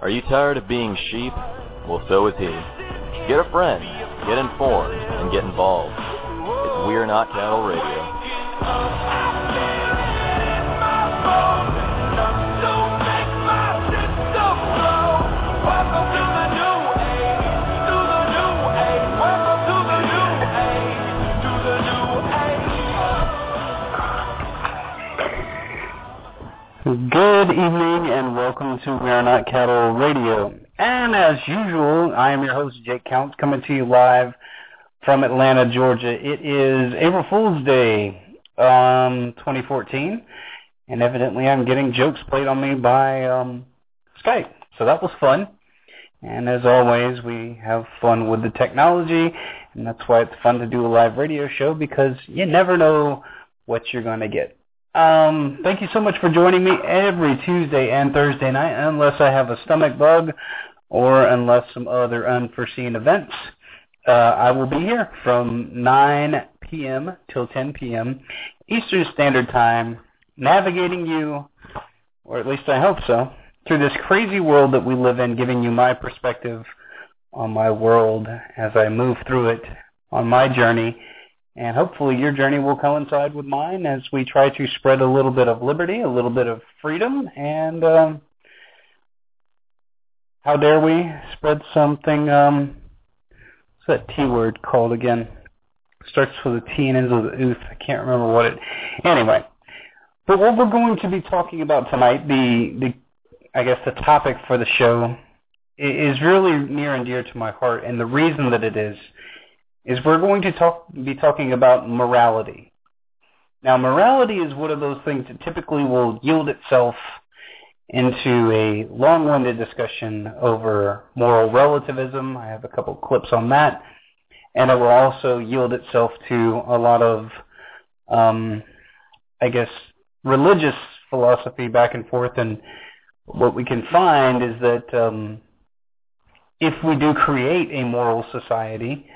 Are you tired of being sheep? Well, so is he. Get a friend, get informed, and get involved. It's We're Not Cattle Radio. Good evening and welcome to We Are Not Cattle Radio. And as usual, I am your host, Jake Counts, coming to you live from Atlanta, Georgia. It is April Fool's Day, um, 2014, and evidently I'm getting jokes played on me by um, Skype. So that was fun. And as always, we have fun with the technology, and that's why it's fun to do a live radio show because you never know what you're going to get. Um, thank you so much for joining me every Tuesday and Thursday night, unless I have a stomach bug or unless some other unforeseen events. Uh, I will be here from 9 p.m. till 10 p.m. Eastern Standard Time, navigating you, or at least I hope so, through this crazy world that we live in, giving you my perspective on my world as I move through it on my journey and hopefully your journey will coincide with mine as we try to spread a little bit of liberty, a little bit of freedom, and um, how dare we spread something, um, what's that T word called again? Starts with a T and ends with an ooth. I can't remember what it, anyway. But what we're going to be talking about tonight, the, the I guess the topic for the show, is really near and dear to my heart, and the reason that it is is we're going to talk, be talking about morality. Now, morality is one of those things that typically will yield itself into a long-winded discussion over moral relativism. I have a couple clips on that. And it will also yield itself to a lot of, um, I guess, religious philosophy back and forth. And what we can find is that um, if we do create a moral society,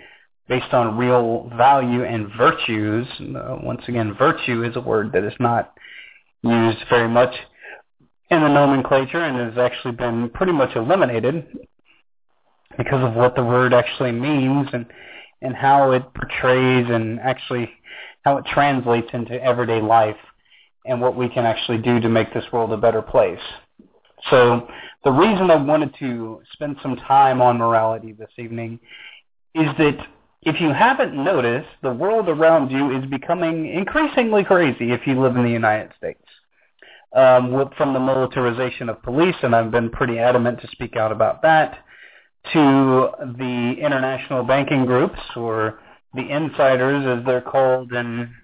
based on real value and virtues. Uh, once again, virtue is a word that is not used very much in the nomenclature and has actually been pretty much eliminated because of what the word actually means and and how it portrays and actually how it translates into everyday life and what we can actually do to make this world a better place. So the reason I wanted to spend some time on morality this evening is that if you haven't noticed, the world around you is becoming increasingly crazy if you live in the United States. Um, from the militarization of police, and I've been pretty adamant to speak out about that, to the international banking groups, or the insiders as they're called in,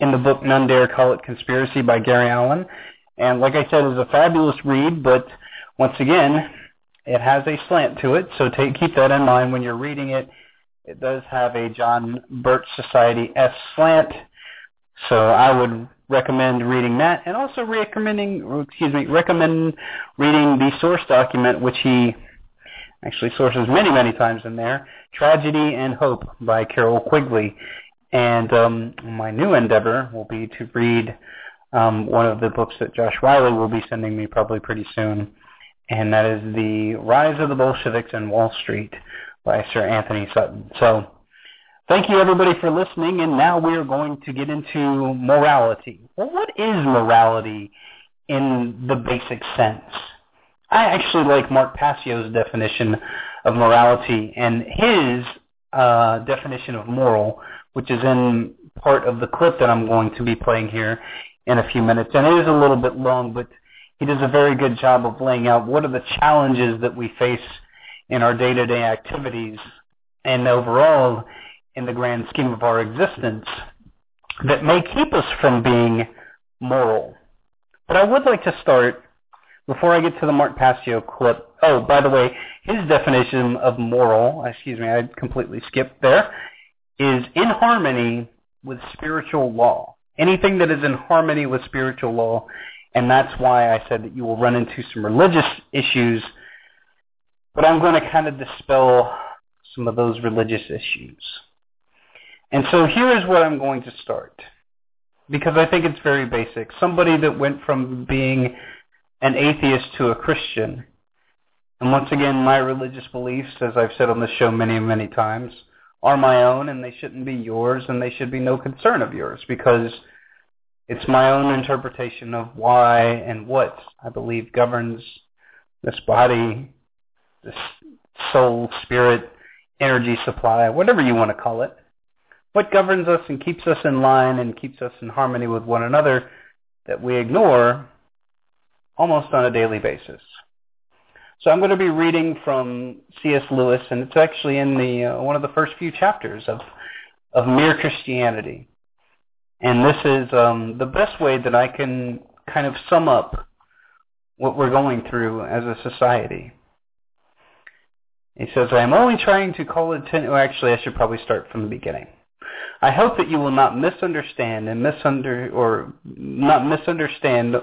in the book None Dare Call It Conspiracy by Gary Allen. And like I said, it's a fabulous read, but once again, it has a slant to it, so take, keep that in mind when you're reading it it does have a John Birch Society S slant, so I would recommend reading that, and also recommending, excuse me, recommend reading the source document, which he actually sources many, many times in there, Tragedy and Hope by Carroll Quigley. And um, my new endeavor will be to read um, one of the books that Josh Wiley will be sending me probably pretty soon, and that is The Rise of the Bolsheviks in Wall Street by Sir Anthony Sutton. So thank you everybody for listening, and now we are going to get into morality. Well, what is morality in the basic sense? I actually like Mark Passio's definition of morality and his uh, definition of moral, which is in part of the clip that I'm going to be playing here in a few minutes. And it is a little bit long, but he does a very good job of laying out what are the challenges that we face in our day-to-day activities and overall in the grand scheme of our existence that may keep us from being moral. But I would like to start, before I get to the Mark Passio clip, oh, by the way, his definition of moral, excuse me, I completely skipped there, is in harmony with spiritual law. Anything that is in harmony with spiritual law, and that's why I said that you will run into some religious issues but I'm going to kind of dispel some of those religious issues. And so here is what I'm going to start, because I think it's very basic. Somebody that went from being an atheist to a Christian And once again, my religious beliefs, as I've said on this show many, many times, are my own and they shouldn't be yours and they should be no concern of yours because it's my own interpretation of why and what I believe governs this body, this soul, spirit, energy supply, whatever you want to call it. What governs us and keeps us in line and keeps us in harmony with one another that we ignore almost on a daily basis. So I'm going to be reading from C.S. Lewis, and it's actually in the uh, one of the first few chapters of of Mere Christianity. And this is um, the best way that I can kind of sum up what we're going through as a society. He says, I am only trying to call attention. Well, actually, I should probably start from the beginning. I hope that you will not misunderstand and misunder or not misunderstand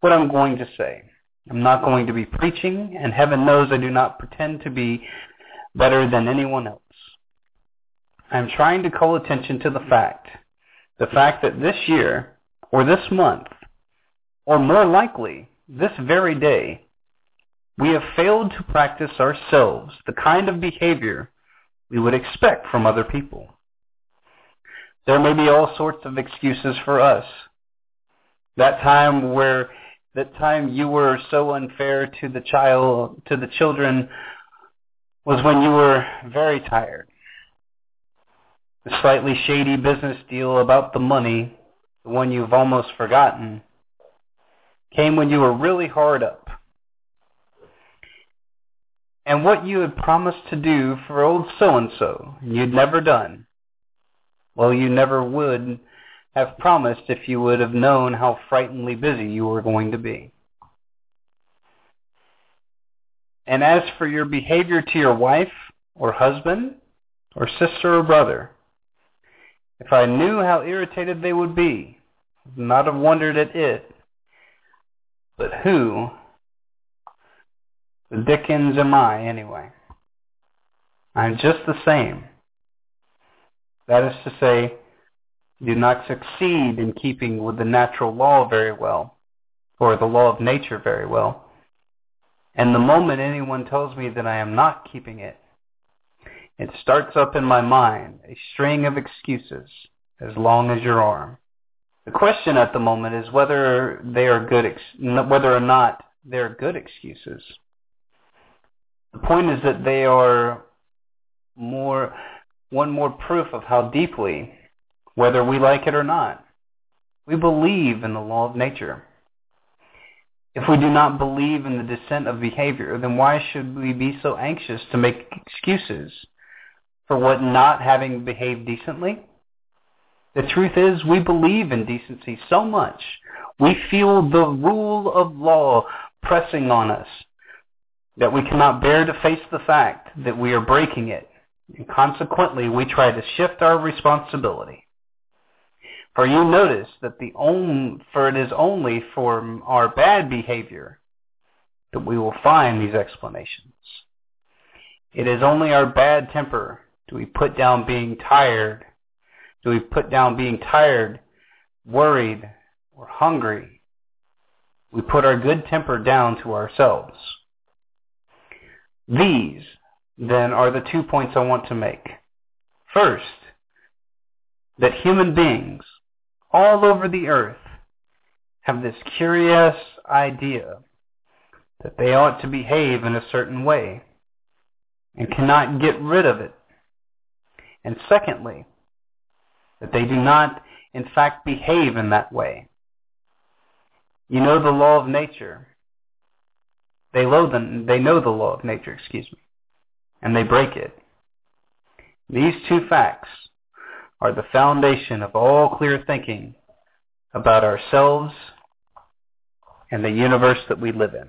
what I'm going to say. I'm not going to be preaching, and heaven knows I do not pretend to be better than anyone else. I'm trying to call attention to the fact, the fact that this year, or this month, or more likely, this very day, we have failed to practice ourselves the kind of behavior we would expect from other people. There may be all sorts of excuses for us. That time where that time you were so unfair to the child to the children was when you were very tired. The slightly shady business deal about the money, the one you've almost forgotten, came when you were really hard up. And what you had promised to do for old so-and-so, you'd never done. Well, you never would have promised if you would have known how frighteningly busy you were going to be. And as for your behavior to your wife or husband or sister or brother, if I knew how irritated they would be, I would not have wondered at it. But who, the dickens am I anyway? I'm just the same. That is to say, do not succeed in keeping with the natural law very well, or the law of nature very well. And the moment anyone tells me that I am not keeping it, it starts up in my mind a string of excuses as long as your arm. The question at the moment is whether they are good, ex- whether or not they are good excuses. The point is that they are more, one more proof of how deeply whether we like it or not. We believe in the law of nature. If we do not believe in the descent of behavior, then why should we be so anxious to make excuses for what not having behaved decently? The truth is, we believe in decency so much. We feel the rule of law pressing on us that we cannot bear to face the fact that we are breaking it. And consequently, we try to shift our responsibility. For you notice that the only, for it is only for our bad behavior that we will find these explanations. It is only our bad temper do we put down being tired, do we put down being tired, worried, or hungry. We put our good temper down to ourselves. These, then, are the two points I want to make. First, that human beings all over the earth have this curious idea that they ought to behave in a certain way and cannot get rid of it. And secondly, that they do not in fact behave in that way. You know the law of nature. They know the, they know the law of nature, excuse me, and they break it. These two facts are the foundation of all clear thinking about ourselves and the universe that we live in.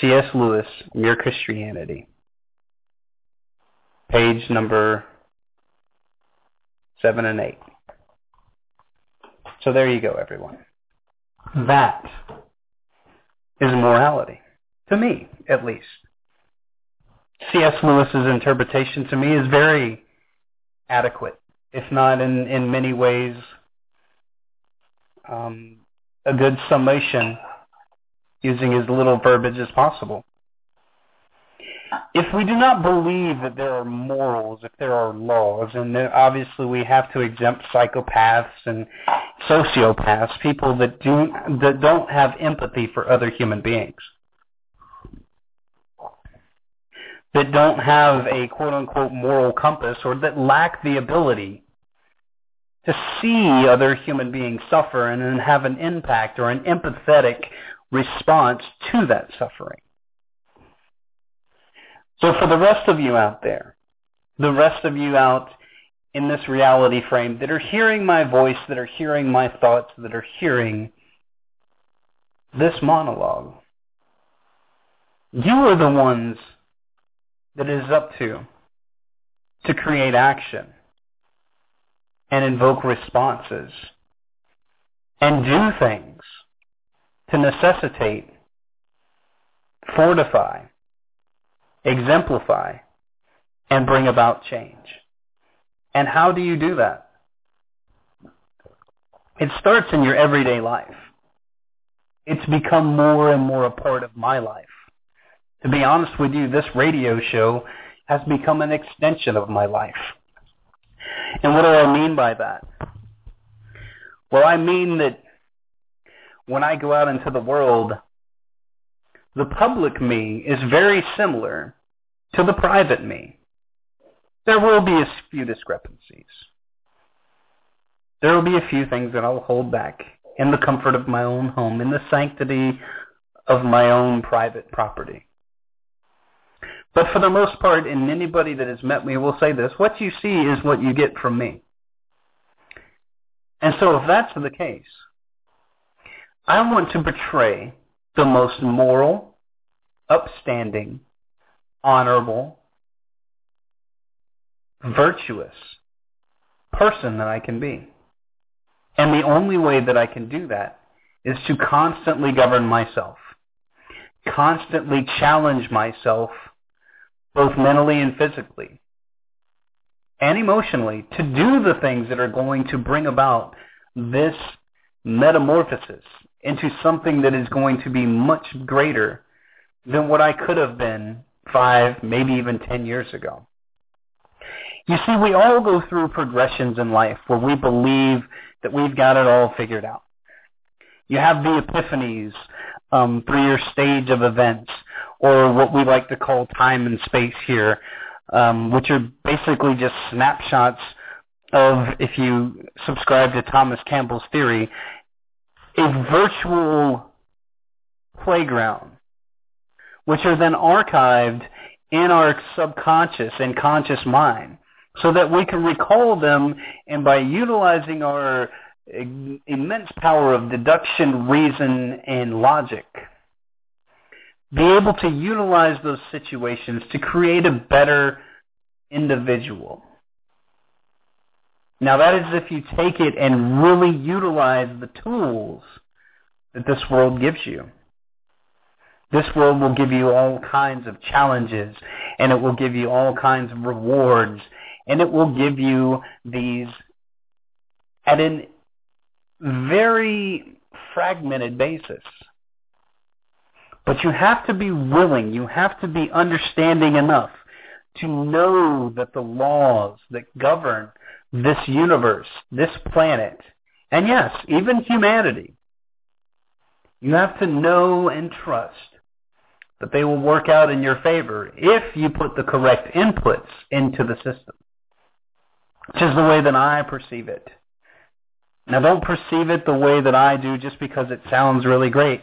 C.S. Lewis, Mere Christianity. Page number 7 and 8. So there you go, everyone. That is morality. To me, at least. C.S. Lewis's interpretation to me is very adequate, if not in, in many ways um, a good summation using as little verbiage as possible. If we do not believe that there are morals, if there are laws, and obviously we have to exempt psychopaths and sociopaths, people that do that don't have empathy for other human beings, that don't have a quote unquote moral compass, or that lack the ability to see other human beings suffer and then have an impact or an empathetic response to that suffering. So for the rest of you out there, the rest of you out in this reality frame that are hearing my voice, that are hearing my thoughts, that are hearing this monologue, you are the ones that it is up to to create action and invoke responses and do things to necessitate, fortify, exemplify, and bring about change. And how do you do that? It starts in your everyday life. It's become more and more a part of my life. To be honest with you, this radio show has become an extension of my life. And what do I mean by that? Well, I mean that when I go out into the world, the public me is very similar to the private me. There will be a few discrepancies. There will be a few things that I'll hold back in the comfort of my own home, in the sanctity of my own private property. But for the most part, and anybody that has met me will say this, what you see is what you get from me. And so if that's the case, I want to portray the most moral, upstanding, honorable, virtuous person that I can be. And the only way that I can do that is to constantly govern myself, constantly challenge myself both mentally and physically, and emotionally, to do the things that are going to bring about this metamorphosis into something that is going to be much greater than what I could have been five, maybe even ten years ago. You see, we all go through progressions in life where we believe that we've got it all figured out. You have the epiphanies um, through your stage of events or what we like to call time and space here, um, which are basically just snapshots of, if you subscribe to Thomas Campbell's theory, a virtual playground, which are then archived in our subconscious and conscious mind so that we can recall them and by utilizing our immense power of deduction, reason, and logic, be able to utilize those situations to create a better individual. Now that is if you take it and really utilize the tools that this world gives you. This world will give you all kinds of challenges and it will give you all kinds of rewards and it will give you these at a very fragmented basis. But you have to be willing, you have to be understanding enough to know that the laws that govern this universe, this planet, and yes, even humanity, you have to know and trust that they will work out in your favor if you put the correct inputs into the system, which is the way that I perceive it. Now don't perceive it the way that I do just because it sounds really great.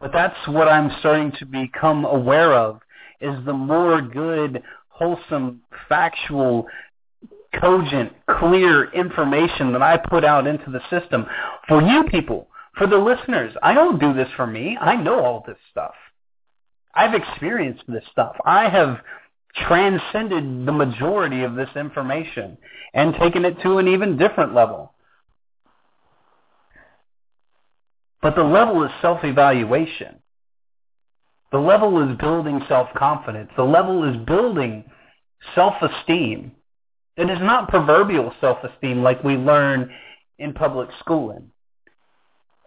But that's what I'm starting to become aware of is the more good, wholesome, factual, cogent, clear information that I put out into the system for you people, for the listeners. I don't do this for me. I know all this stuff. I've experienced this stuff. I have transcended the majority of this information and taken it to an even different level. But the level is self-evaluation. The level is building self-confidence. The level is building self-esteem. It is not proverbial self-esteem like we learn in public schooling.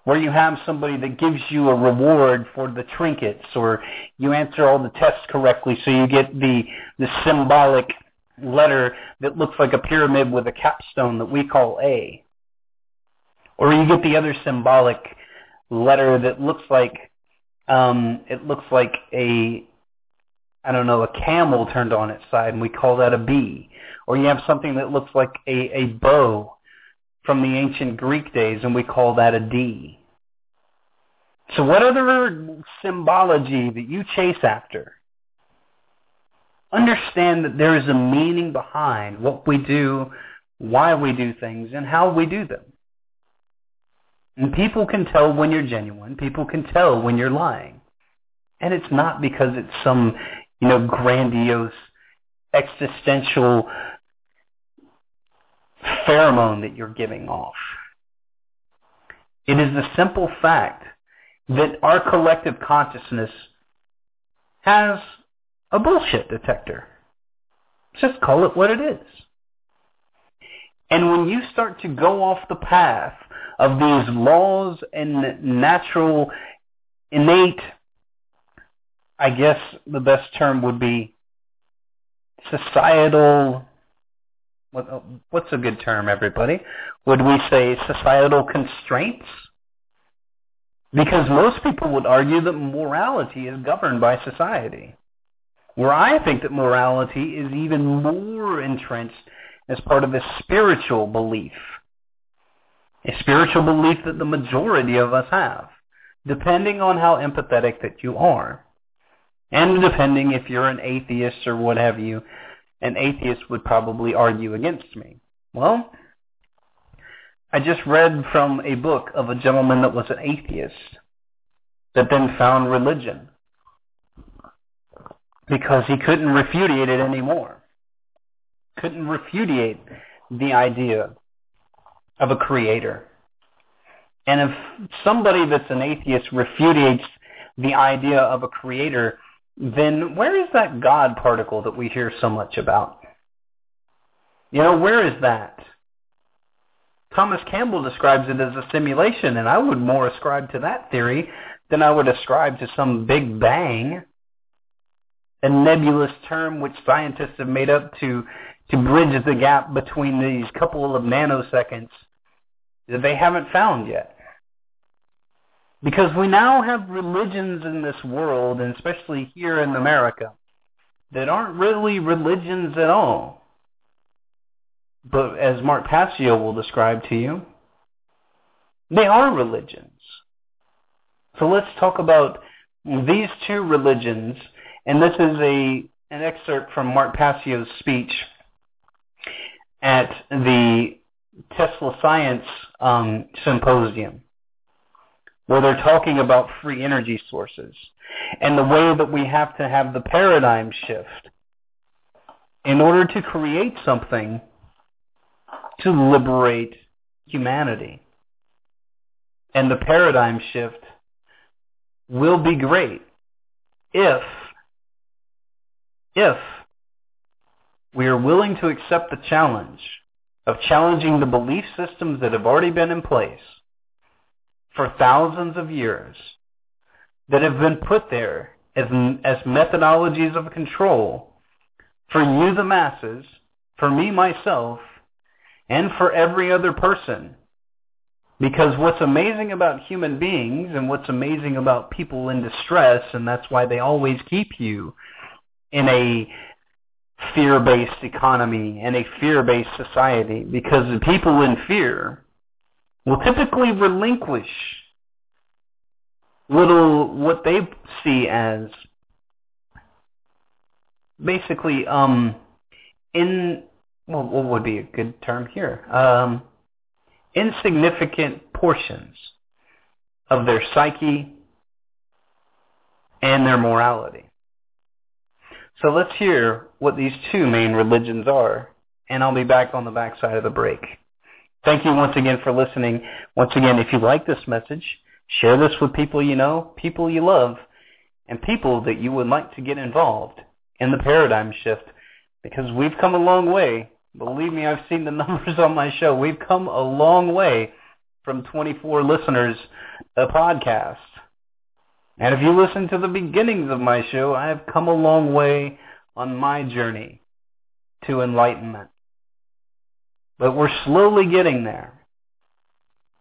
where you have somebody that gives you a reward for the trinkets or you answer all the tests correctly so you get the, the symbolic letter that looks like a pyramid with a capstone that we call A. Or you get the other symbolic letter that looks like um, it looks like a I don't know a camel turned on its side, and we call that a B. Or you have something that looks like a, a bow from the ancient Greek days, and we call that a D. So what other symbology that you chase after? Understand that there is a meaning behind what we do, why we do things, and how we do them. And people can tell when you're genuine. People can tell when you're lying. And it's not because it's some, you know, grandiose, existential pheromone that you're giving off. It is the simple fact that our collective consciousness has a bullshit detector. Just call it what it is. And when you start to go off the path of these laws and natural, innate, I guess the best term would be societal, what's a good term, everybody? Would we say societal constraints? Because most people would argue that morality is governed by society. Where I think that morality is even more entrenched as part of a spiritual belief a spiritual belief that the majority of us have, depending on how empathetic that you are. And depending if you're an atheist or what have you, an atheist would probably argue against me. Well, I just read from a book of a gentleman that was an atheist that then found religion because he couldn't repudiate it anymore. Couldn't repudiate the idea of a creator. And if somebody that's an atheist repudiates the idea of a creator, then where is that God particle that we hear so much about? You know, where is that? Thomas Campbell describes it as a simulation, and I would more ascribe to that theory than I would ascribe to some big bang, a nebulous term which scientists have made up to, to bridge the gap between these couple of nanoseconds that they haven't found yet. Because we now have religions in this world, and especially here in America, that aren't really religions at all. But as Mark Passio will describe to you, they are religions. So let's talk about these two religions, and this is a an excerpt from Mark Passio's speech at the Tesla Science um, Symposium, where they're talking about free energy sources and the way that we have to have the paradigm shift in order to create something to liberate humanity. And the paradigm shift will be great if, if we are willing to accept the challenge of challenging the belief systems that have already been in place for thousands of years that have been put there as, as methodologies of control for you, the masses, for me, myself, and for every other person. Because what's amazing about human beings and what's amazing about people in distress, and that's why they always keep you in a fear-based economy and a fear-based society because the people in fear will typically relinquish little what they see as basically um in well, what would be a good term here um insignificant portions of their psyche and their morality so let's hear what these two main religions are, and I'll be back on the backside of the break. Thank you once again for listening. Once again, if you like this message, share this with people you know, people you love, and people that you would like to get involved in the paradigm shift because we've come a long way. Believe me, I've seen the numbers on my show. We've come a long way from 24 listeners a podcast. And if you listen to the beginnings of my show, I have come a long way on my journey to enlightenment. But we're slowly getting there.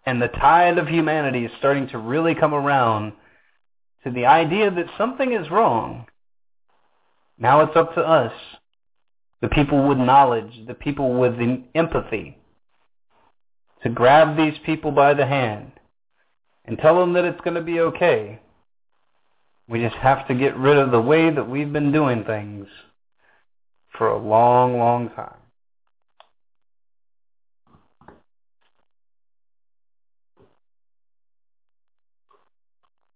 And the tide of humanity is starting to really come around to the idea that something is wrong. Now it's up to us, the people with knowledge, the people with the empathy, to grab these people by the hand and tell them that it's going to be okay. We just have to get rid of the way that we've been doing things for a long, long time.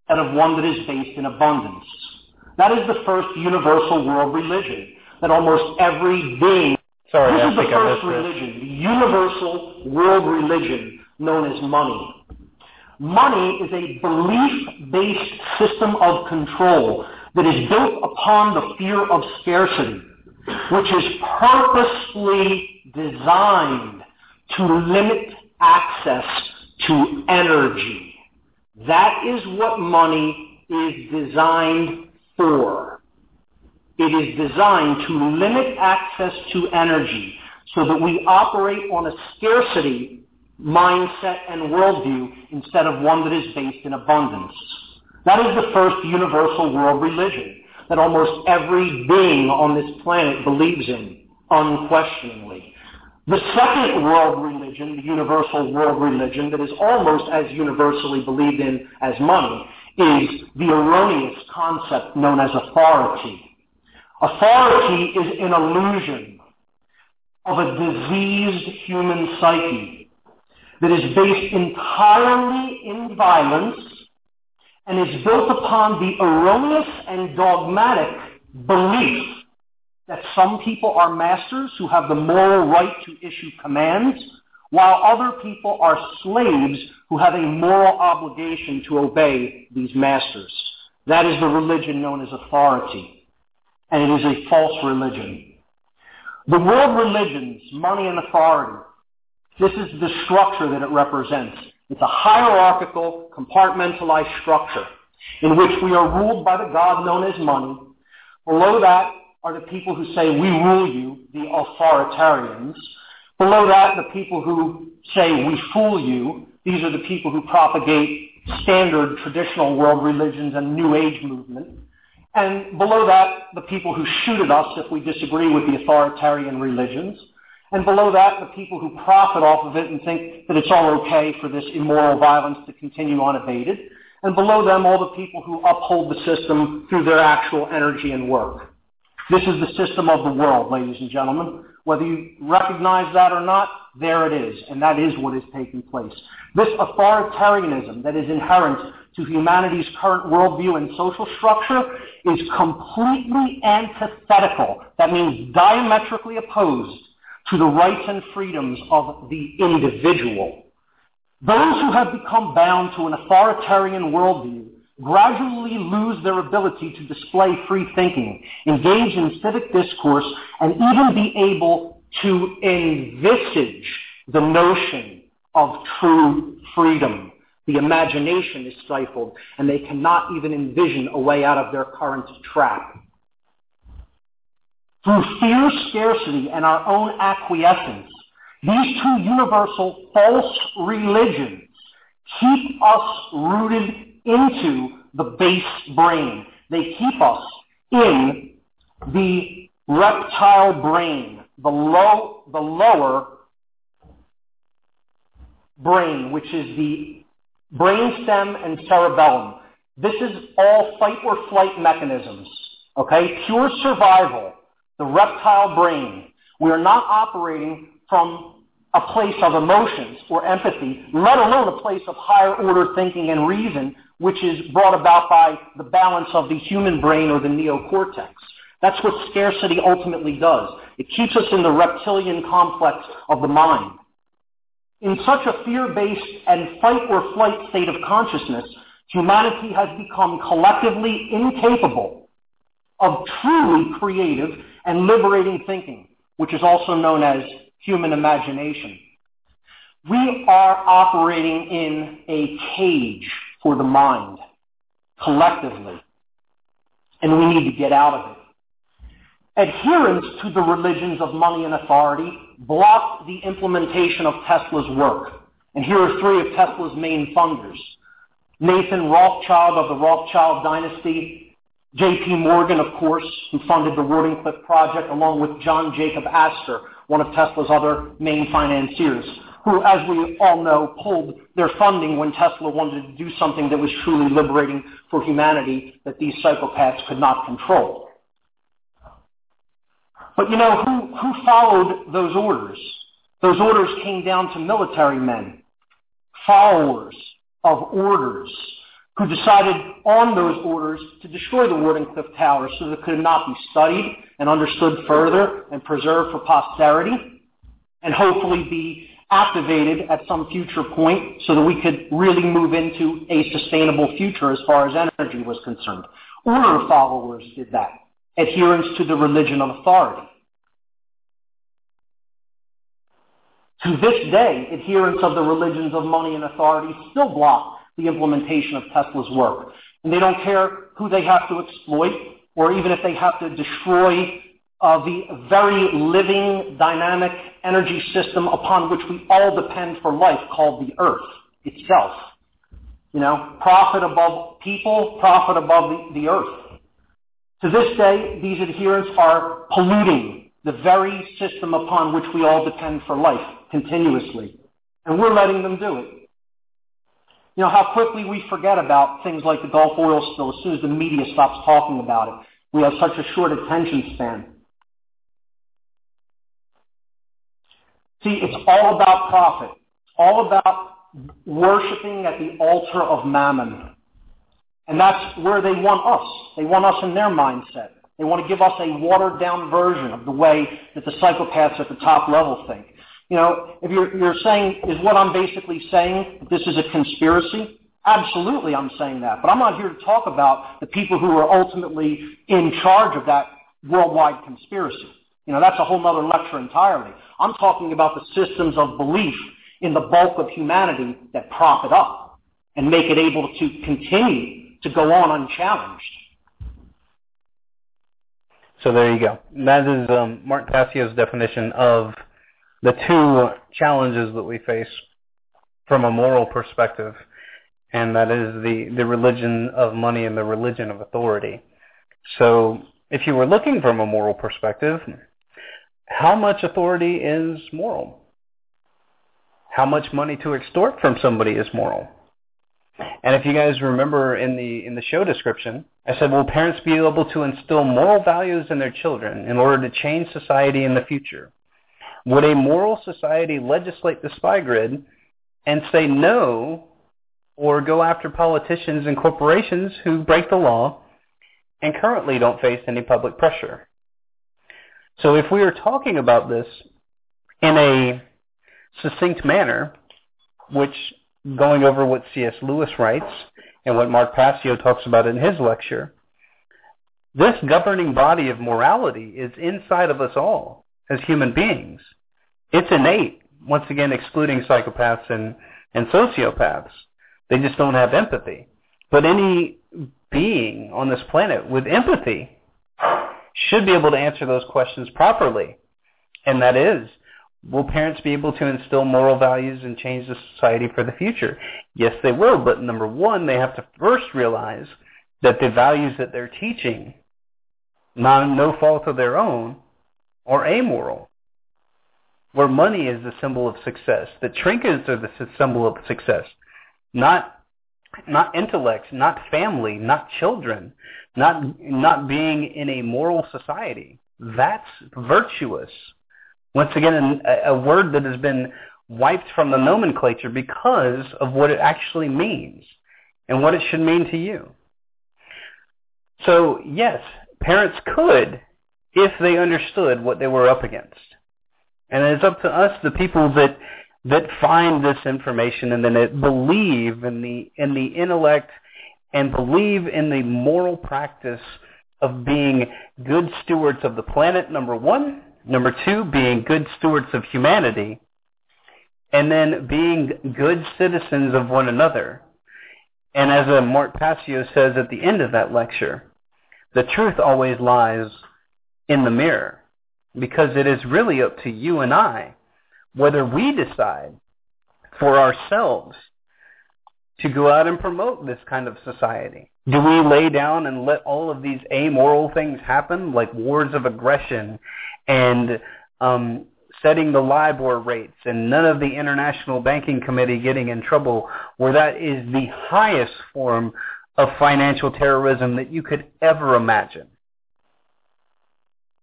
And of one that is based in abundance. That is the first universal world religion that almost every being. Sorry, this I is the first religion, the universal world religion known as money. Money is a belief-based system of control that is built upon the fear of scarcity, which is purposely designed to limit access to energy. That is what money is designed for. It is designed to limit access to energy so that we operate on a scarcity mindset and worldview instead of one that is based in abundance. That is the first universal world religion that almost every being on this planet believes in, unquestioningly. The second world religion, the universal world religion that is almost as universally believed in as money, is the erroneous concept known as authority. Authority is an illusion of a diseased human psyche that is based entirely in violence and is built upon the erroneous and dogmatic belief that some people are masters who have the moral right to issue commands, while other people are slaves who have a moral obligation to obey these masters. That is the religion known as authority, and it is a false religion. The world religions, money and authority, this is the structure that it represents. It's a hierarchical, compartmentalized structure in which we are ruled by the God known as money. Below that are the people who say, we rule you, the authoritarians. Below that, the people who say, we fool you. These are the people who propagate standard traditional world religions and New Age movement. And below that, the people who shoot at us if we disagree with the authoritarian religions. And below that, the people who profit off of it and think that it's all okay for this immoral violence to continue unabated. And below them, all the people who uphold the system through their actual energy and work. This is the system of the world, ladies and gentlemen. Whether you recognize that or not, there it is, and that is what is taking place. This authoritarianism that is inherent to humanity's current worldview and social structure is completely antithetical. That means diametrically opposed to the rights and freedoms of the individual. Those who have become bound to an authoritarian worldview gradually lose their ability to display free thinking, engage in civic discourse, and even be able to envisage the notion of true freedom. The imagination is stifled, and they cannot even envision a way out of their current trap. Through fear, scarcity, and our own acquiescence, these two universal false religions keep us rooted into the base brain. They keep us in the reptile brain, the, low, the lower brain, which is the brainstem and cerebellum. This is all fight or flight mechanisms. Okay? Pure survival, the reptile brain. We are not operating from a place of emotions or empathy, let alone a place of higher order thinking and reason, which is brought about by the balance of the human brain or the neocortex. That's what scarcity ultimately does. It keeps us in the reptilian complex of the mind. In such a fear-based and fight or flight state of consciousness, humanity has become collectively incapable of truly creative and liberating thinking, which is also known as human imagination. We are operating in a cage for the mind, collectively, and we need to get out of it. Adherence to the religions of money and authority blocked the implementation of Tesla's work. And here are three of Tesla's main funders. Nathan Rothschild of the Rothschild dynasty, J.P. Morgan, of course, who funded the Wardenclyffe project, along with John Jacob Astor, one of Tesla's other main financiers, who, as we all know, pulled their funding when Tesla wanted to do something that was truly liberating for humanity that these psychopaths could not control. But you know, who, who followed those orders? Those orders came down to military men, followers of orders, who decided on those orders to destroy the Wardenclyffe Tower so that it could not be studied and understood further and preserved for posterity, and hopefully be activated at some future point so that we could really move into a sustainable future as far as energy was concerned. Order followers did that. Adherence to the religion of authority. To this day, adherents of the religions of money and authority still block the implementation of Tesla's work. And they don't care who they have to exploit or even if they have to destroy uh, the very living, dynamic energy system upon which we all depend for life called the earth itself. You know, profit above people, profit above the, the earth. To this day, these adherents are polluting the very system upon which we all depend for life continuously. And we're letting them do it. You know, how quickly we forget about things like the Gulf oil spill as soon as the media stops talking about it. We have such a short attention span. See, it's all about profit. It's all about worshiping at the altar of mammon. And that's where they want us. They want us in their mindset. They want to give us a watered down version of the way that the psychopaths at the top level think. You know, if you're, you're saying, is what I'm basically saying, this is a conspiracy? Absolutely, I'm saying that. But I'm not here to talk about the people who are ultimately in charge of that worldwide conspiracy. You know, that's a whole other lecture entirely. I'm talking about the systems of belief in the bulk of humanity that prop it up and make it able to continue to go on unchallenged. So there you go. That is um, Passio's definition of the two challenges that we face from a moral perspective, and that is the, the religion of money and the religion of authority. So if you were looking from a moral perspective, how much authority is moral? How much money to extort from somebody is moral? And if you guys remember in the in the show description, I said, will parents be able to instill moral values in their children in order to change society in the future? Would a moral society legislate the spy grid and say no or go after politicians and corporations who break the law and currently don't face any public pressure? So if we are talking about this in a succinct manner, which going over what C.S. Lewis writes and what Mark Passio talks about in his lecture, this governing body of morality is inside of us all as human beings. It's innate, once again excluding psychopaths and, and sociopaths. They just don't have empathy. But any being on this planet with empathy should be able to answer those questions properly. And that is, will parents be able to instill moral values and change the society for the future? Yes, they will. But number one, they have to first realize that the values that they're teaching, non, no fault of their own, are amoral where money is the symbol of success. The trinkets are the symbol of success, not not intellect, not family, not children, not not being in a moral society. That's virtuous. Once again, a, a word that has been wiped from the nomenclature because of what it actually means and what it should mean to you. So yes, parents could if they understood what they were up against. And it's up to us, the people that that find this information and then that believe in the in the intellect and believe in the moral practice of being good stewards of the planet, number one. Number two, being good stewards of humanity. and then being good citizens of one another. And as uh, Mark Passio says at the end of that lecture, the truth always lies in the mirror because it is really up to you and I whether we decide for ourselves to go out and promote this kind of society. Do we lay down and let all of these amoral things happen, like wars of aggression and um, setting the LIBOR rates and none of the International Banking Committee getting in trouble, where that is the highest form of financial terrorism that you could ever imagine?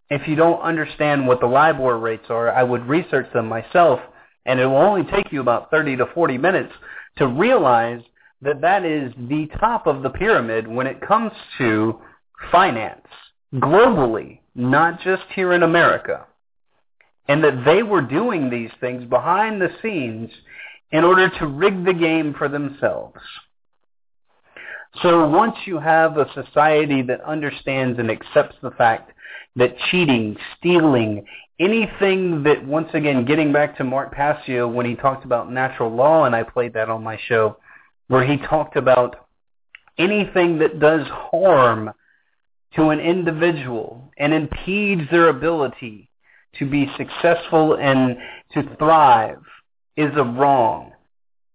If you don't understand what the LIBOR rates are, I would research them myself, and it will only take you about 30 to 40 minutes to realize that that is the top of the pyramid when it comes to finance globally, not just here in America. And that they were doing these things behind the scenes in order to rig the game for themselves. So once you have a society that understands and accepts the fact that cheating, stealing, anything that, once again, getting back to Mark Passio when he talked about natural law, and I played that on my show, where he talked about anything that does harm to an individual and impedes their ability to be successful and to thrive is a wrong.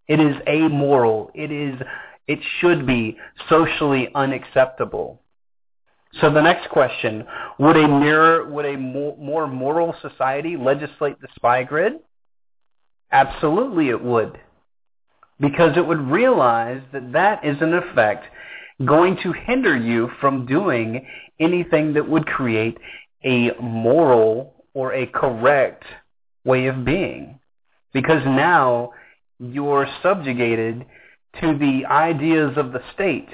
It is amoral. It is it should be socially unacceptable. So the next question, would a mirror, would a more moral society legislate the spy grid? Absolutely it would. Because it would realize that that is in effect going to hinder you from doing anything that would create a moral or a correct way of being. Because now you're subjugated to the ideas of the state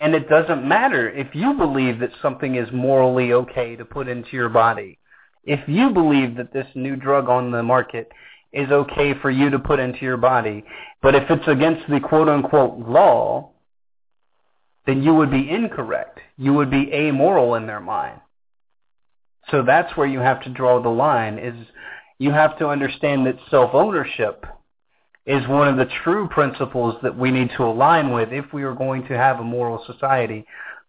and it doesn't matter if you believe that something is morally okay to put into your body. If you believe that this new drug on the market is okay for you to put into your body, but if it's against the quote-unquote law, then you would be incorrect. You would be amoral in their mind. So that's where you have to draw the line is you have to understand that self-ownership is one of the true principles that we need to align with if we are going to have a moral society.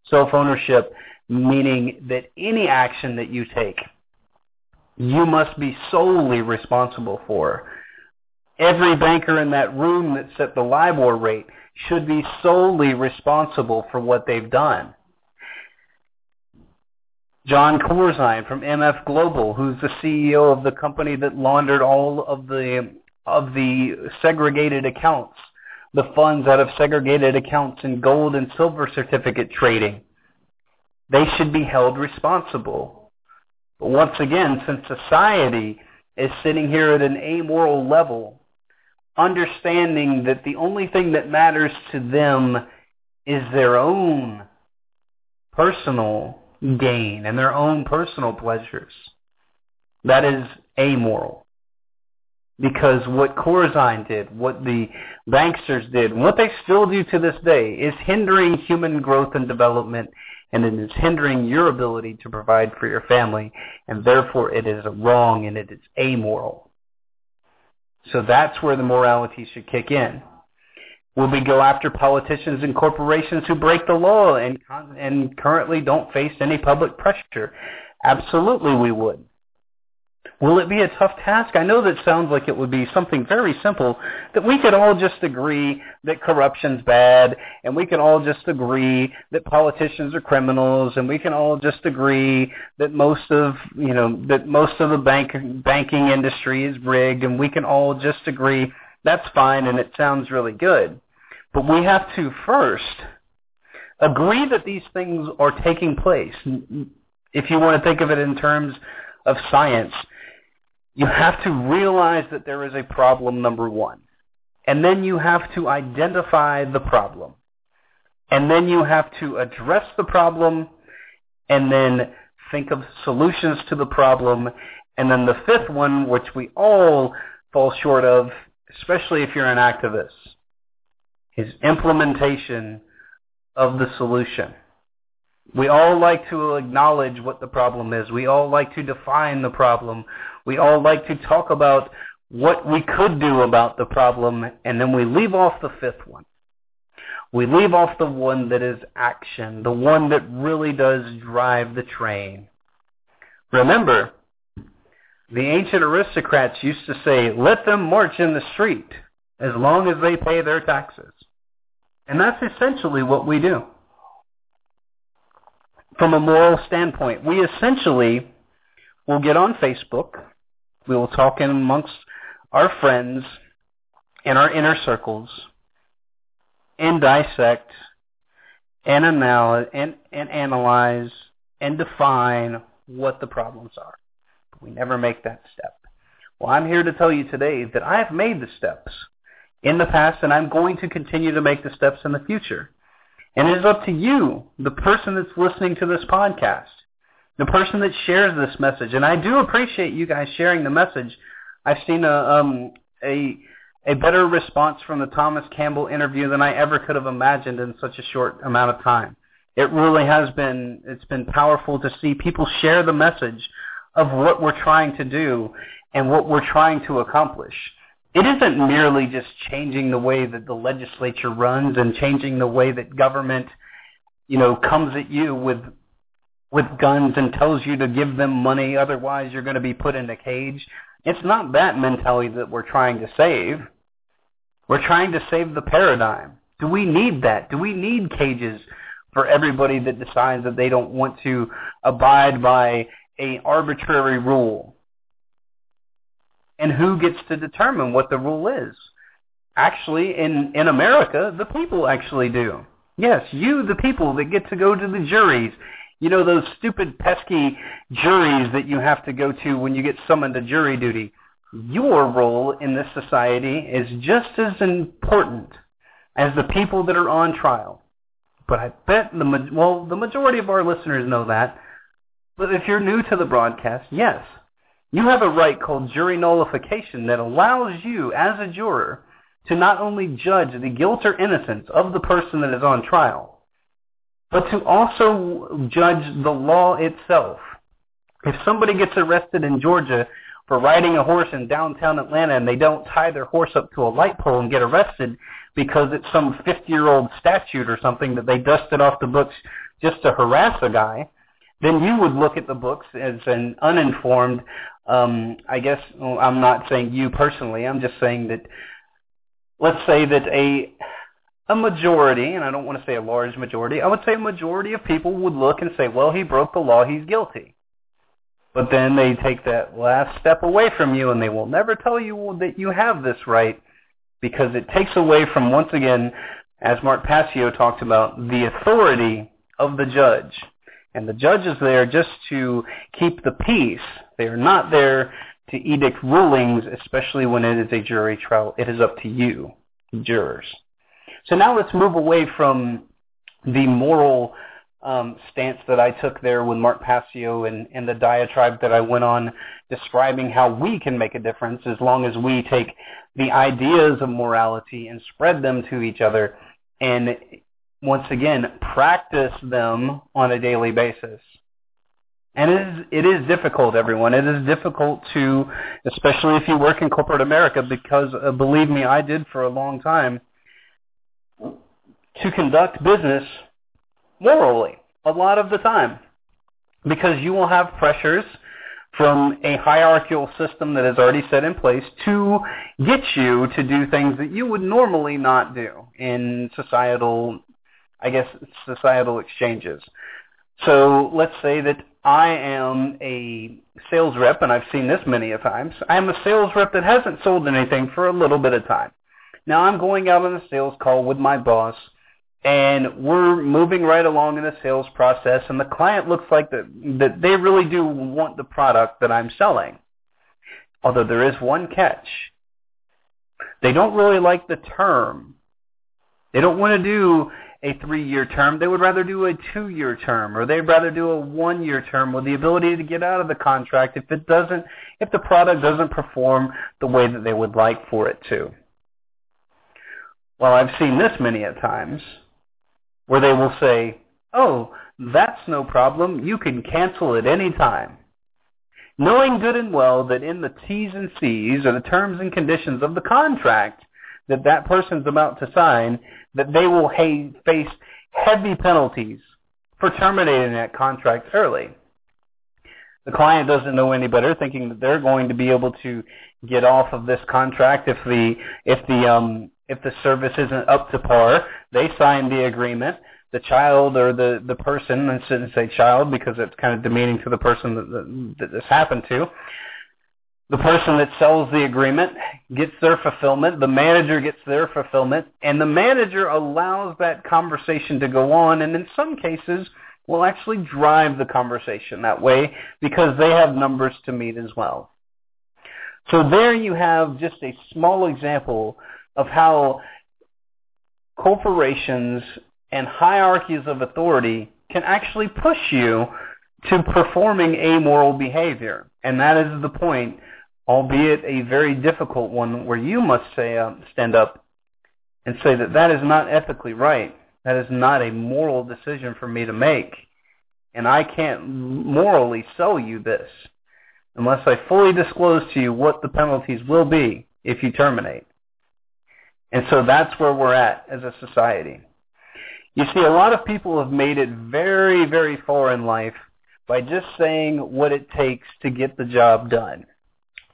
Self-ownership meaning that any action that you take, you must be solely responsible for. Every banker in that room that set the LIBOR rate should be solely responsible for what they've done. John Corzine from MF Global, who's the CEO of the company that laundered all of the of the segregated accounts, the funds out of segregated accounts in gold and silver certificate trading. They should be held responsible. But once again, since society is sitting here at an amoral level, understanding that the only thing that matters to them is their own personal gain and their own personal pleasures. That is amoral because what Corzine did, what the banksters did, what they still do to this day is hindering human growth and development and it is hindering your ability to provide for your family and therefore it is wrong and it is amoral. So that's where the morality should kick in. Will we go after politicians and corporations who break the law and, and currently don't face any public pressure? Absolutely we would. Will it be a tough task? I know that sounds like it would be something very simple, that we could all just agree that corruption's bad, and we can all just agree that politicians are criminals, and we can all just agree that most of, you know, that most of the bank, banking industry is rigged, and we can all just agree that's fine, and it sounds really good. But we have to first agree that these things are taking place. If you want to think of it in terms of science, you have to realize that there is a problem, number one. And then you have to identify the problem. And then you have to address the problem and then think of solutions to the problem. And then the fifth one, which we all fall short of, especially if you're an activist, is implementation of the solution. We all like to acknowledge what the problem is. We all like to define the problem. We all like to talk about what we could do about the problem, and then we leave off the fifth one. We leave off the one that is action, the one that really does drive the train. Remember, the ancient aristocrats used to say, let them march in the street as long as they pay their taxes. And that's essentially what we do. From a moral standpoint, we essentially will get on Facebook. We will talk in amongst our friends in our inner circles and dissect and, anal- and, and analyze and define what the problems are. But we never make that step. Well, I'm here to tell you today that I have made the steps in the past, and I'm going to continue to make the steps in the future. And it is up to you, the person that's listening to this podcast, the person that shares this message. And I do appreciate you guys sharing the message. I've seen a um, a a better response from the Thomas Campbell interview than I ever could have imagined in such a short amount of time. It really has been it's been powerful to see people share the message of what we're trying to do and what we're trying to accomplish it isn't merely just changing the way that the legislature runs and changing the way that government, you know, comes at you with with guns and tells you to give them money, otherwise you're going to be put in a cage. It's not that mentality that we're trying to save. We're trying to save the paradigm. Do we need that? Do we need cages for everybody that decides that they don't want to abide by a arbitrary rule? And who gets to determine what the rule is? Actually, in, in America, the people actually do. Yes, you, the people that get to go to the juries. You know, those stupid, pesky juries that you have to go to when you get summoned to jury duty. Your role in this society is just as important as the people that are on trial. But I bet the well, the majority of our listeners know that. But if you're new to the broadcast, yes, you have a right called jury nullification that allows you, as a juror, to not only judge the guilt or innocence of the person that is on trial, but to also judge the law itself. If somebody gets arrested in Georgia for riding a horse in downtown Atlanta and they don't tie their horse up to a light pole and get arrested because it's some 50-year-old statute or something that they dusted off the books just to harass a guy, then you would look at the books as an uninformed um, I guess well, I'm not saying you personally. I'm just saying that let's say that a a majority, and I don't want to say a large majority, I would say a majority of people would look and say, well, he broke the law, he's guilty. But then they take that last step away from you and they will never tell you that you have this right because it takes away from, once again, as Mark Passio talked about, the authority of the judge. And the judge is there just to keep the peace. They are not there to edict rulings, especially when it is a jury trial. It is up to you, jurors. So now let's move away from the moral um, stance that I took there with Mark Passio and, and the diatribe that I went on describing how we can make a difference as long as we take the ideas of morality and spread them to each other and once again, practice them on a daily basis. And it is, it is difficult, everyone. It is difficult to, especially if you work in corporate America, because uh, believe me, I did for a long time, to conduct business morally a lot of the time. Because you will have pressures from a hierarchical system that is already set in place to get you to do things that you would normally not do in societal I guess, societal exchanges. So let's say that I am a sales rep, and I've seen this many a times. I am a sales rep that hasn't sold anything for a little bit of time. Now I'm going out on a sales call with my boss, and we're moving right along in the sales process, and the client looks like that, that they really do want the product that I'm selling. Although there is one catch. They don't really like the term. They don't want to do a three-year term. They would rather do a two-year term, or they'd rather do a one-year term with the ability to get out of the contract if it doesn't, if the product doesn't perform the way that they would like for it to. Well, I've seen this many a times where they will say, "Oh, that's no problem. You can cancel at any time." knowing good and well that in the T's and C's or the terms and conditions of the contract that that person's about to sign, that they will ha- face heavy penalties for terminating that contract early. The client doesn't know any better, thinking that they're going to be able to get off of this contract if the if the um, if the service isn't up to par. They sign the agreement. The child or the the person, I shouldn't say child because it's kind of demeaning to the person that, that, that this happened to. The person that sells the agreement gets their fulfillment, the manager gets their fulfillment, and the manager allows that conversation to go on, and in some cases will actually drive the conversation that way because they have numbers to meet as well. So there you have just a small example of how corporations and hierarchies of authority can actually push you to performing amoral behavior. And that is the point albeit a very difficult one where you must say, uh, stand up and say that that is not ethically right. That is not a moral decision for me to make. And I can't morally sell you this unless I fully disclose to you what the penalties will be if you terminate. And so that's where we're at as a society. You see, a lot of people have made it very, very far in life by just saying what it takes to get the job done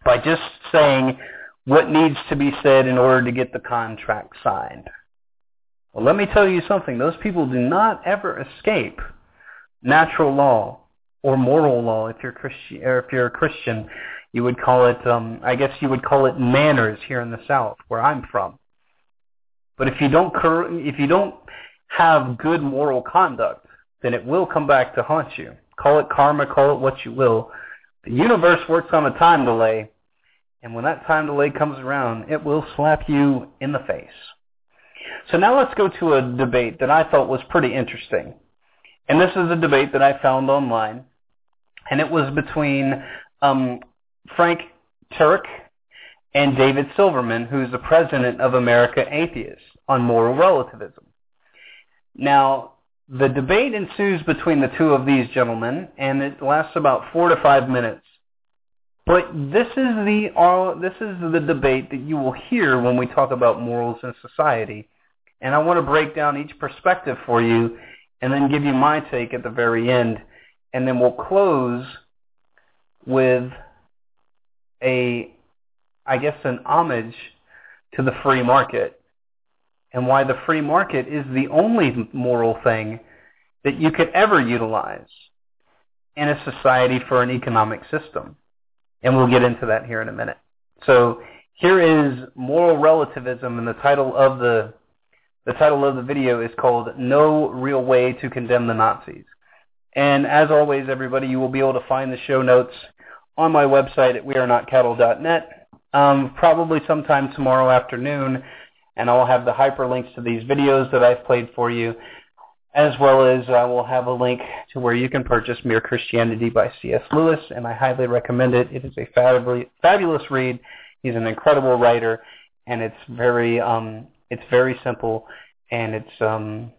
by just saying what needs to be said in order to get the contract signed. Well, let me tell you something. Those people do not ever escape natural law or moral law. If you're Christian, or if you're a Christian, you would call it. Um, I guess you would call it manners here in the South, where I'm from. But if you don't, if you don't have good moral conduct, then it will come back to haunt you. Call it karma, call it what you will. The universe works on a time delay, and when that time delay comes around, it will slap you in the face. So now let's go to a debate that I thought was pretty interesting. And this is a debate that I found online. And it was between um, Frank Turek and David Silverman, who's the president of American Atheists, on moral relativism. Now, the debate ensues between the two of these gentlemen, and it lasts about four to five minutes. But this is the uh, this is the debate that you will hear when we talk about morals in society, and I want to break down each perspective for you, and then give you my take at the very end, and then we'll close with a, I guess, an homage to the free market, and why the free market is the only moral thing that you could ever utilize in a society for an economic system. And we'll get into that here in a minute. So here is moral relativism, and the title of the the title of the video is called "No Real Way to Condemn the Nazis." And as always, everybody, you will be able to find the show notes on my website at wearenotcattle.net, um, probably sometime tomorrow afternoon, and I'll have the hyperlinks to these videos that I've played for you as well as I will have a link to where you can purchase Mere Christianity by C.S. Lewis, and I highly recommend it. It is a fabulous read. He's an incredible writer, and it's very um, it's very simple, and it's um,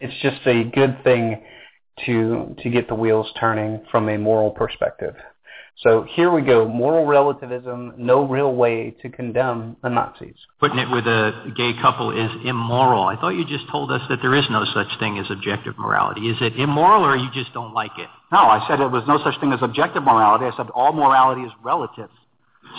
it's just a good thing to to get the wheels turning from a moral perspective. So here we go. Moral relativism, no real way to condemn the Nazis. Putting it with a gay couple is immoral. I thought you just told us that there is no such thing as objective morality. Is it immoral or you just don't like it? No, I said there was no such thing as objective morality. I said all morality is relative.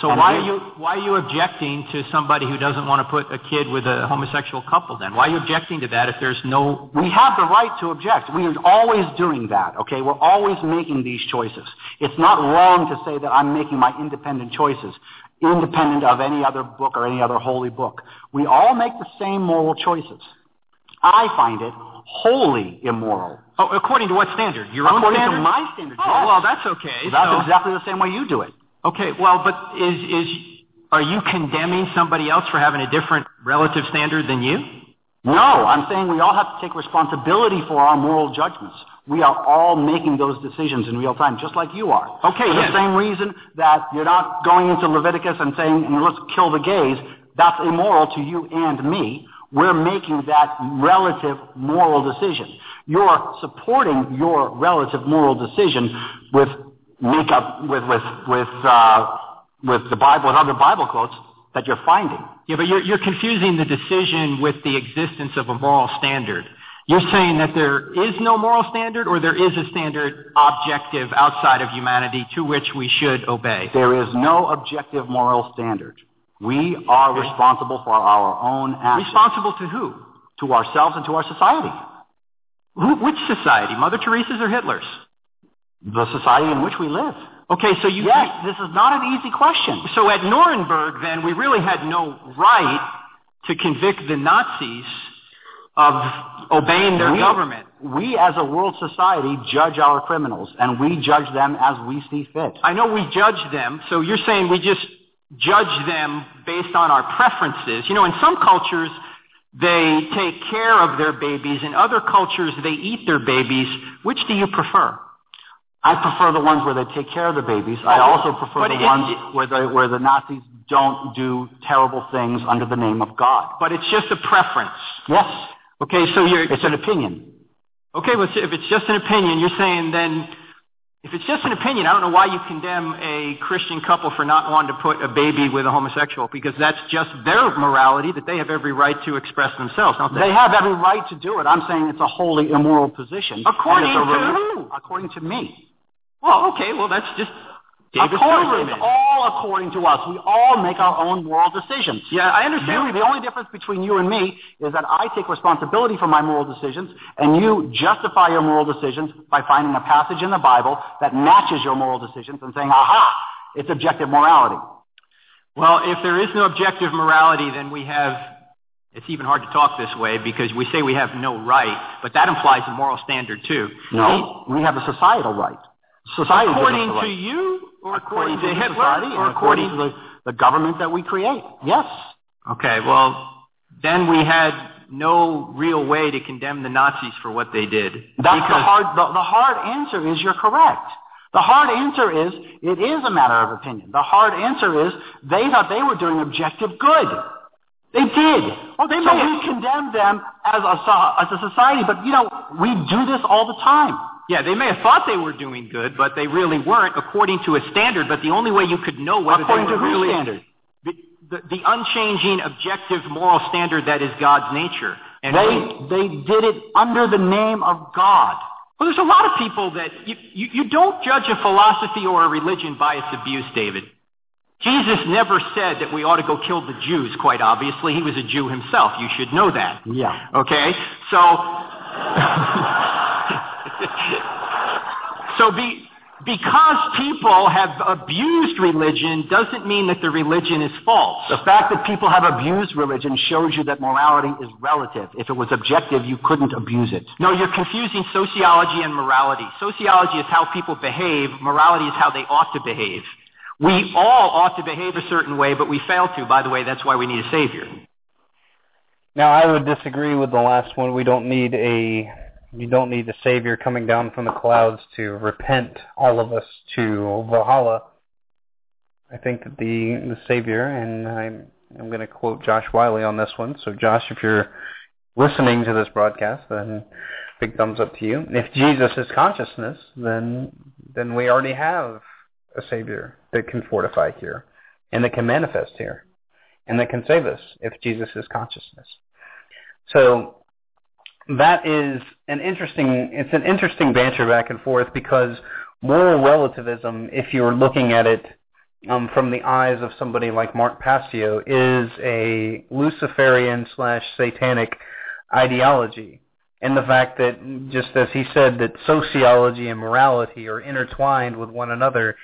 So why are you why are you objecting to somebody who doesn't want to put a kid with a homosexual couple then? Why are you objecting to that if there's no We have the right to object. We are always doing that, okay? We're always making these choices. It's not wrong to say that I'm making my independent choices, independent of any other book or any other holy book. We all make the same moral choices. I find it wholly immoral. Oh, according to what standard? Your according own standard? According to my standard. Oh, yes. well, that's okay. That's so... exactly the same way you do it. Okay, well, but is is are you condemning somebody else for having a different relative standard than you? No, I'm saying we all have to take responsibility for our moral judgments. We are all making those decisions in real time, just like you are. Okay, For yes. the same reason that you're not going into Leviticus and saying, let's kill the gays, that's immoral to you and me. We're making that relative moral decision. You're supporting your relative moral decision with make up with with with uh, with the Bible and other Bible quotes that you're finding. Yeah, but you're, you're confusing the decision with the existence of a moral standard. You're saying that there is no moral standard or there is a standard objective outside of humanity to which we should obey? There is no objective moral standard. We are responsible for our own actions. Responsible to who? To ourselves and to our society. Who, which society? Mother Teresa's or Hitler's? The society in which we live. Okay, so you... Yes, this is not an easy question. So at Nuremberg, then, we really had no right to convict the Nazis of obeying their we, government. We, as a world society, judge our criminals, and we judge them as we see fit. I know we judge them, so you're saying we just judge them based on our preferences. You know, in some cultures, they take care of their babies. In other cultures, they eat their babies. Which do you prefer? I prefer the ones where they take care of the babies. I also prefer the ones where the, where the Nazis don't do terrible things under the name of God. But it's just a preference. Yes. Okay, so you're... It's an opinion. Okay, well, if it's just an opinion, you're saying then if it's just an opinion, I don't know why you condemn a Christian couple for not wanting to put a baby with a homosexual, because that's just their morality that they have every right to express themselves, don't they? They have every right to do it. I'm saying it's a wholly immoral position. According And it's a to who? According to me. Well, okay, well, that's just David according, Silverman. it's all according to us. We all make our own moral decisions. Yeah, I understand. You, the only difference between you and me is that I take responsibility for my moral decisions, and you justify your moral decisions by finding a passage in the Bible that matches your moral decisions and saying, aha, it's objective morality. Well, if there is no objective morality, then we have, it's even hard to talk this way because we say we have no right, but that implies a moral standard too. No, we have a societal right. Society According to you, or according, according to Hitler, society or according according to the, the government that we create. Yes. Okay, well, then we had no real way to condemn the Nazis for what they did. That's the hard, the, the hard answer is you're correct. The hard answer is it is a matter of opinion. The hard answer is they thought they were doing objective good. They did. Well, they so may we condemn them as a, as a society, but you know, we do this all the time. Yeah, they may have thought they were doing good, but they really weren't according to a standard. But the only way you could know whether According they to were whose really standard? The, the, the unchanging, objective, moral standard that is God's nature. And They, they did it under the name of God. well, there's a lot of people that you, you, you don't judge a philosophy or a religion by its abuse, David. Jesus never said that we ought to go kill the Jews, quite obviously. He was a Jew himself. You should know that. Yeah. Okay? So, so be, because people have abused religion doesn't mean that the religion is false. The fact that people have abused religion shows you that morality is relative. If it was objective, you couldn't abuse it. No, you're confusing sociology and morality. Sociology is how people behave. Morality is how they ought to behave. We all ought to behave a certain way, but we fail to. By the way, that's why we need a savior. Now, I would disagree with the last one. We don't need a you don't need a savior coming down from the clouds to repent all of us to Valhalla. I think that the the savior, and I'm I'm going to quote Josh Wiley on this one. So, Josh, if you're listening to this broadcast, then big thumbs up to you. If Jesus is consciousness, then then we already have a savior that can fortify here, and that can manifest here, and that can save us if Jesus is consciousness. So that is an interesting it's an interesting banter back and forth because moral relativism, if you're looking at it um, from the eyes of somebody like Mark Passio, is a Luciferian slash satanic ideology. And the fact that, just as he said, that sociology and morality are intertwined with one another,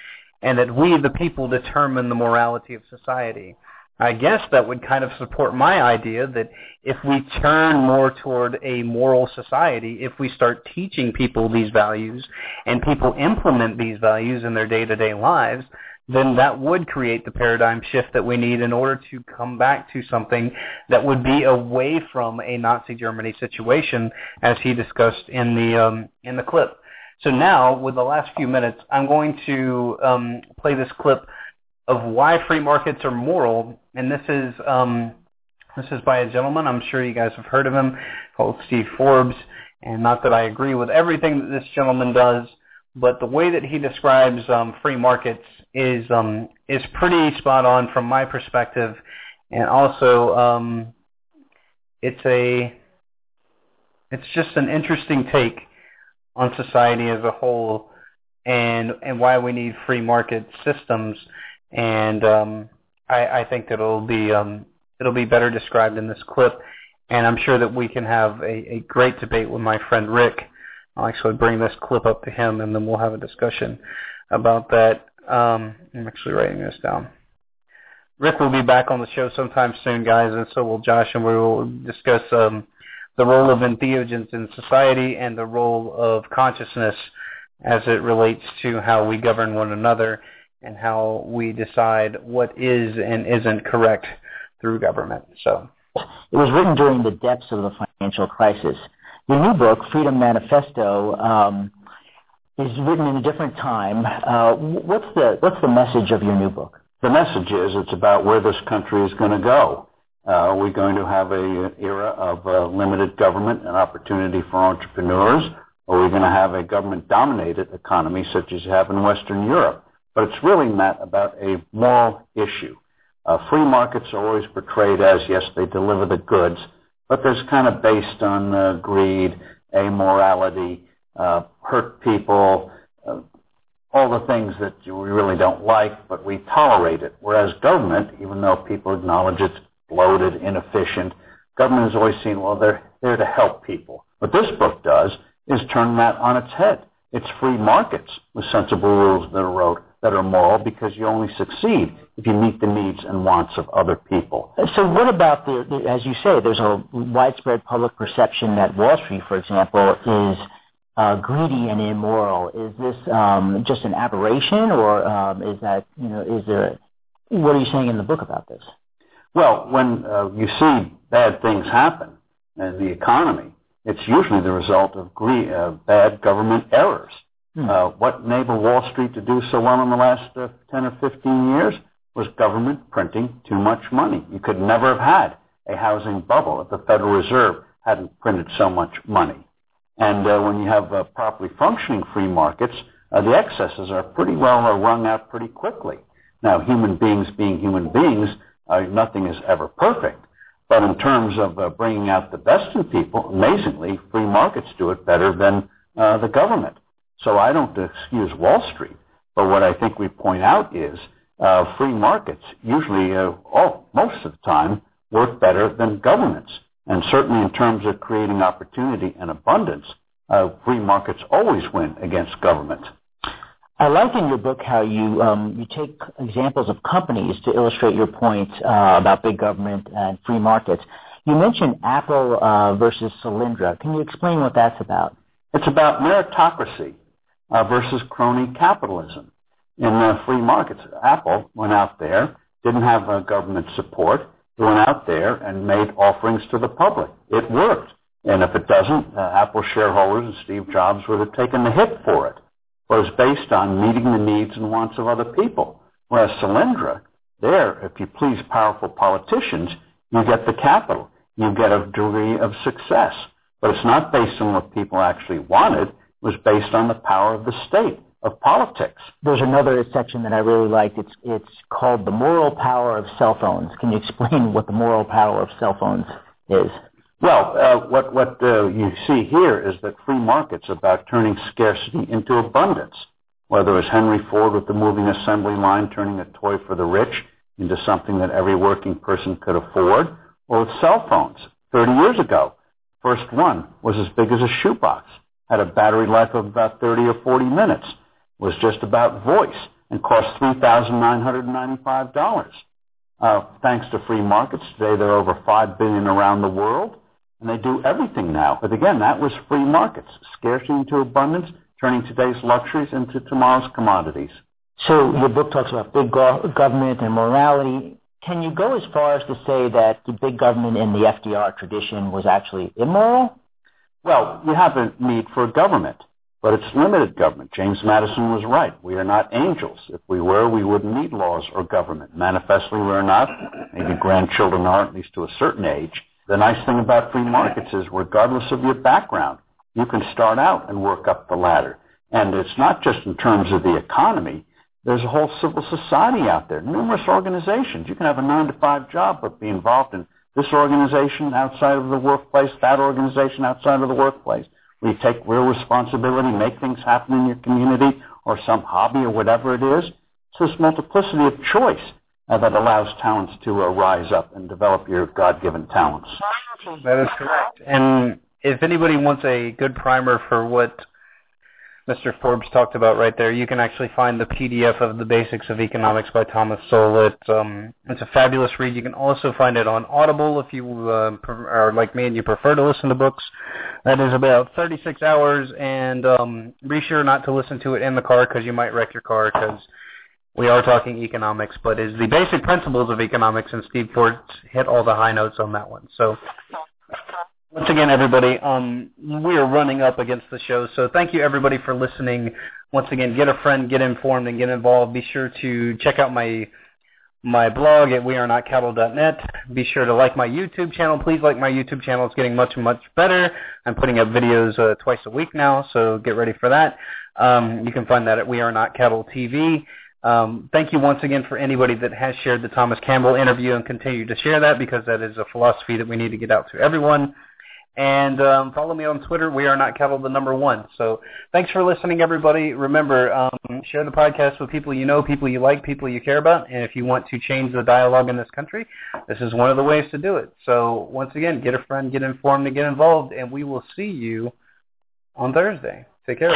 and that we, the people, determine the morality of society. I guess that would kind of support my idea that if we turn more toward a moral society, if we start teaching people these values and people implement these values in their day-to-day lives, then that would create the paradigm shift that we need in order to come back to something that would be away from a Nazi Germany situation, as he discussed in the um, in the clip. So now, with the last few minutes, I'm going to um, play this clip of why free markets are moral, and this is um, this is by a gentleman. I'm sure you guys have heard of him, called Steve Forbes. And not that I agree with everything that this gentleman does, but the way that he describes um, free markets is um, is pretty spot on from my perspective, and also um, it's a it's just an interesting take on society as a whole and and why we need free market systems and um, I, I think that it'll be um, it'll be better described in this clip and I'm sure that we can have a, a great debate with my friend Rick. I'll actually bring this clip up to him and then we'll have a discussion about that. Um, I'm actually writing this down. Rick will be back on the show sometime soon, guys, and so will Josh, and we will discuss um, the role of entheogens in society and the role of consciousness as it relates to how we govern one another and how we decide what is and isn't correct through government. So it was written during the depths of the financial crisis. Your new book, Freedom Manifesto, um, is written in a different time. Uh, what's the what's the message of your new book? The message is it's about where this country is going to go. Uh, we're going to have an era of uh, limited government and opportunity for entrepreneurs, or are we're going to have a government-dominated economy such as you have in Western Europe. But it's really, Matt, about a moral issue. Uh, free markets are always portrayed as, yes, they deliver the goods, but there's kind of based on uh, greed, amorality, uh, hurt people, uh, all the things that we really don't like, but we tolerate it. Whereas government, even though people acknowledge it's bloated, inefficient. Government has always seen, well, they're there to help people. What this book does is turn that on its head. It's free markets with sensible rules that are wrote that are moral because you only succeed if you meet the needs and wants of other people. So what about the, the as you say, there's a widespread public perception that Wall Street, for example, is uh, greedy and immoral. Is this um, just an aberration, or um, is that you know is there? What are you saying in the book about this? Well, when uh, you see bad things happen in the economy, it's usually the result of gre- uh, bad government errors. Hmm. Uh, what enabled Wall Street to do so well in the last uh, 10 or 15 years was government printing too much money. You could never have had a housing bubble if the Federal Reserve hadn't printed so much money. And uh, when you have uh, properly functioning free markets, uh, the excesses are pretty well uh, wrung out pretty quickly. Now, human beings being human beings, uh, nothing is ever perfect. But in terms of uh, bringing out the best in people, amazingly, free markets do it better than uh, the government. So I don't excuse Wall Street, but what I think we point out is uh, free markets usually, uh, all, most of the time, work better than governments. And certainly in terms of creating opportunity and abundance, uh, free markets always win against government. I like in your book how you um, you take examples of companies to illustrate your point uh, about big government and free markets. You mentioned Apple uh, versus Solyndra. Can you explain what that's about? It's about meritocracy uh, versus crony capitalism. In uh, free markets, Apple went out there, didn't have uh, government support. They went out there and made offerings to the public. It worked. And if it doesn't, uh, Apple shareholders and Steve Jobs would have taken the hit for it. it was based on meeting the needs and wants of other people. Whereas Solyndra, there, if you please powerful politicians, you get the capital. You get a degree of success. But it's not based on what people actually wanted. Was based on the power of the state, of politics. There's another section that I really liked. It's, it's called The Moral Power of Cell Phones. Can you explain what the moral power of cell phones is? Well, uh, what, what uh, you see here is that free markets about turning scarcity into abundance. Whether it was Henry Ford with the moving assembly line turning a toy for the rich into something that every working person could afford, or with cell phones. 30 years ago, first one was as big as a shoebox, had a battery life of about 30 or 40 minutes, was just about voice, and cost $3,995. Uh, thanks to free markets, today there are over 5 billion around the world and they do everything now. But again, that was free markets, scarcity into abundance, turning today's luxuries into tomorrow's commodities. So your book talks about big go- government and morality. Can you go as far as to say that the big government in the FDR tradition was actually immoral? Well, we have a need for a government, but it's limited government. James Madison was right. We are not angels. If we were, we wouldn't need laws or government. Manifestly, we're not. Maybe grandchildren are, at least to a certain age. The nice thing about free markets is regardless of your background, you can start out and work up the ladder. And it's not just in terms of the economy. There's a whole civil society out there, numerous organizations. You can have a nine to five job, but be involved in this organization outside of the workplace, that organization outside of the workplace. We take real responsibility, make things happen in your community or some hobby or whatever it is. It's this multiplicity of choice uh, that allows talents to uh, rise up and develop your God-given talents. That is correct. And if anybody wants a good primer for what Mr. Forbes talked about right there. You can actually find the PDF of the Basics of Economics by Thomas Sowell. It's, um, it's a fabulous read. You can also find it on Audible if you uh, are like me and you prefer to listen to books. That is about 36 hours, and um, be sure not to listen to it in the car because you might wreck your car because we are talking economics, but is the basic principles of economics, and Steve Forbes hit all the high notes on that one. So once again, everybody, um, we are running up against the show, so thank you everybody for listening. Once again, get a friend, get informed, and get involved. Be sure to check out my my blog at wearenotcattle.net. Be sure to like my YouTube channel. Please like my YouTube channel. It's getting much, much better. I'm putting up videos uh, twice a week now, so get ready for that. Um, you can find that at We Are Not Cattle TV. Um, thank you once again for anybody that has shared the Thomas Campbell interview and continue to share that because that is a philosophy that we need to get out to everyone. And um, follow me on Twitter. We are not cattle the number one. So thanks for listening, everybody. Remember, um, share the podcast with people you know, people you like, people you care about. And if you want to change the dialogue in this country, this is one of the ways to do it. So once again, get a friend, get informed, and get involved. And we will see you on Thursday. Take care.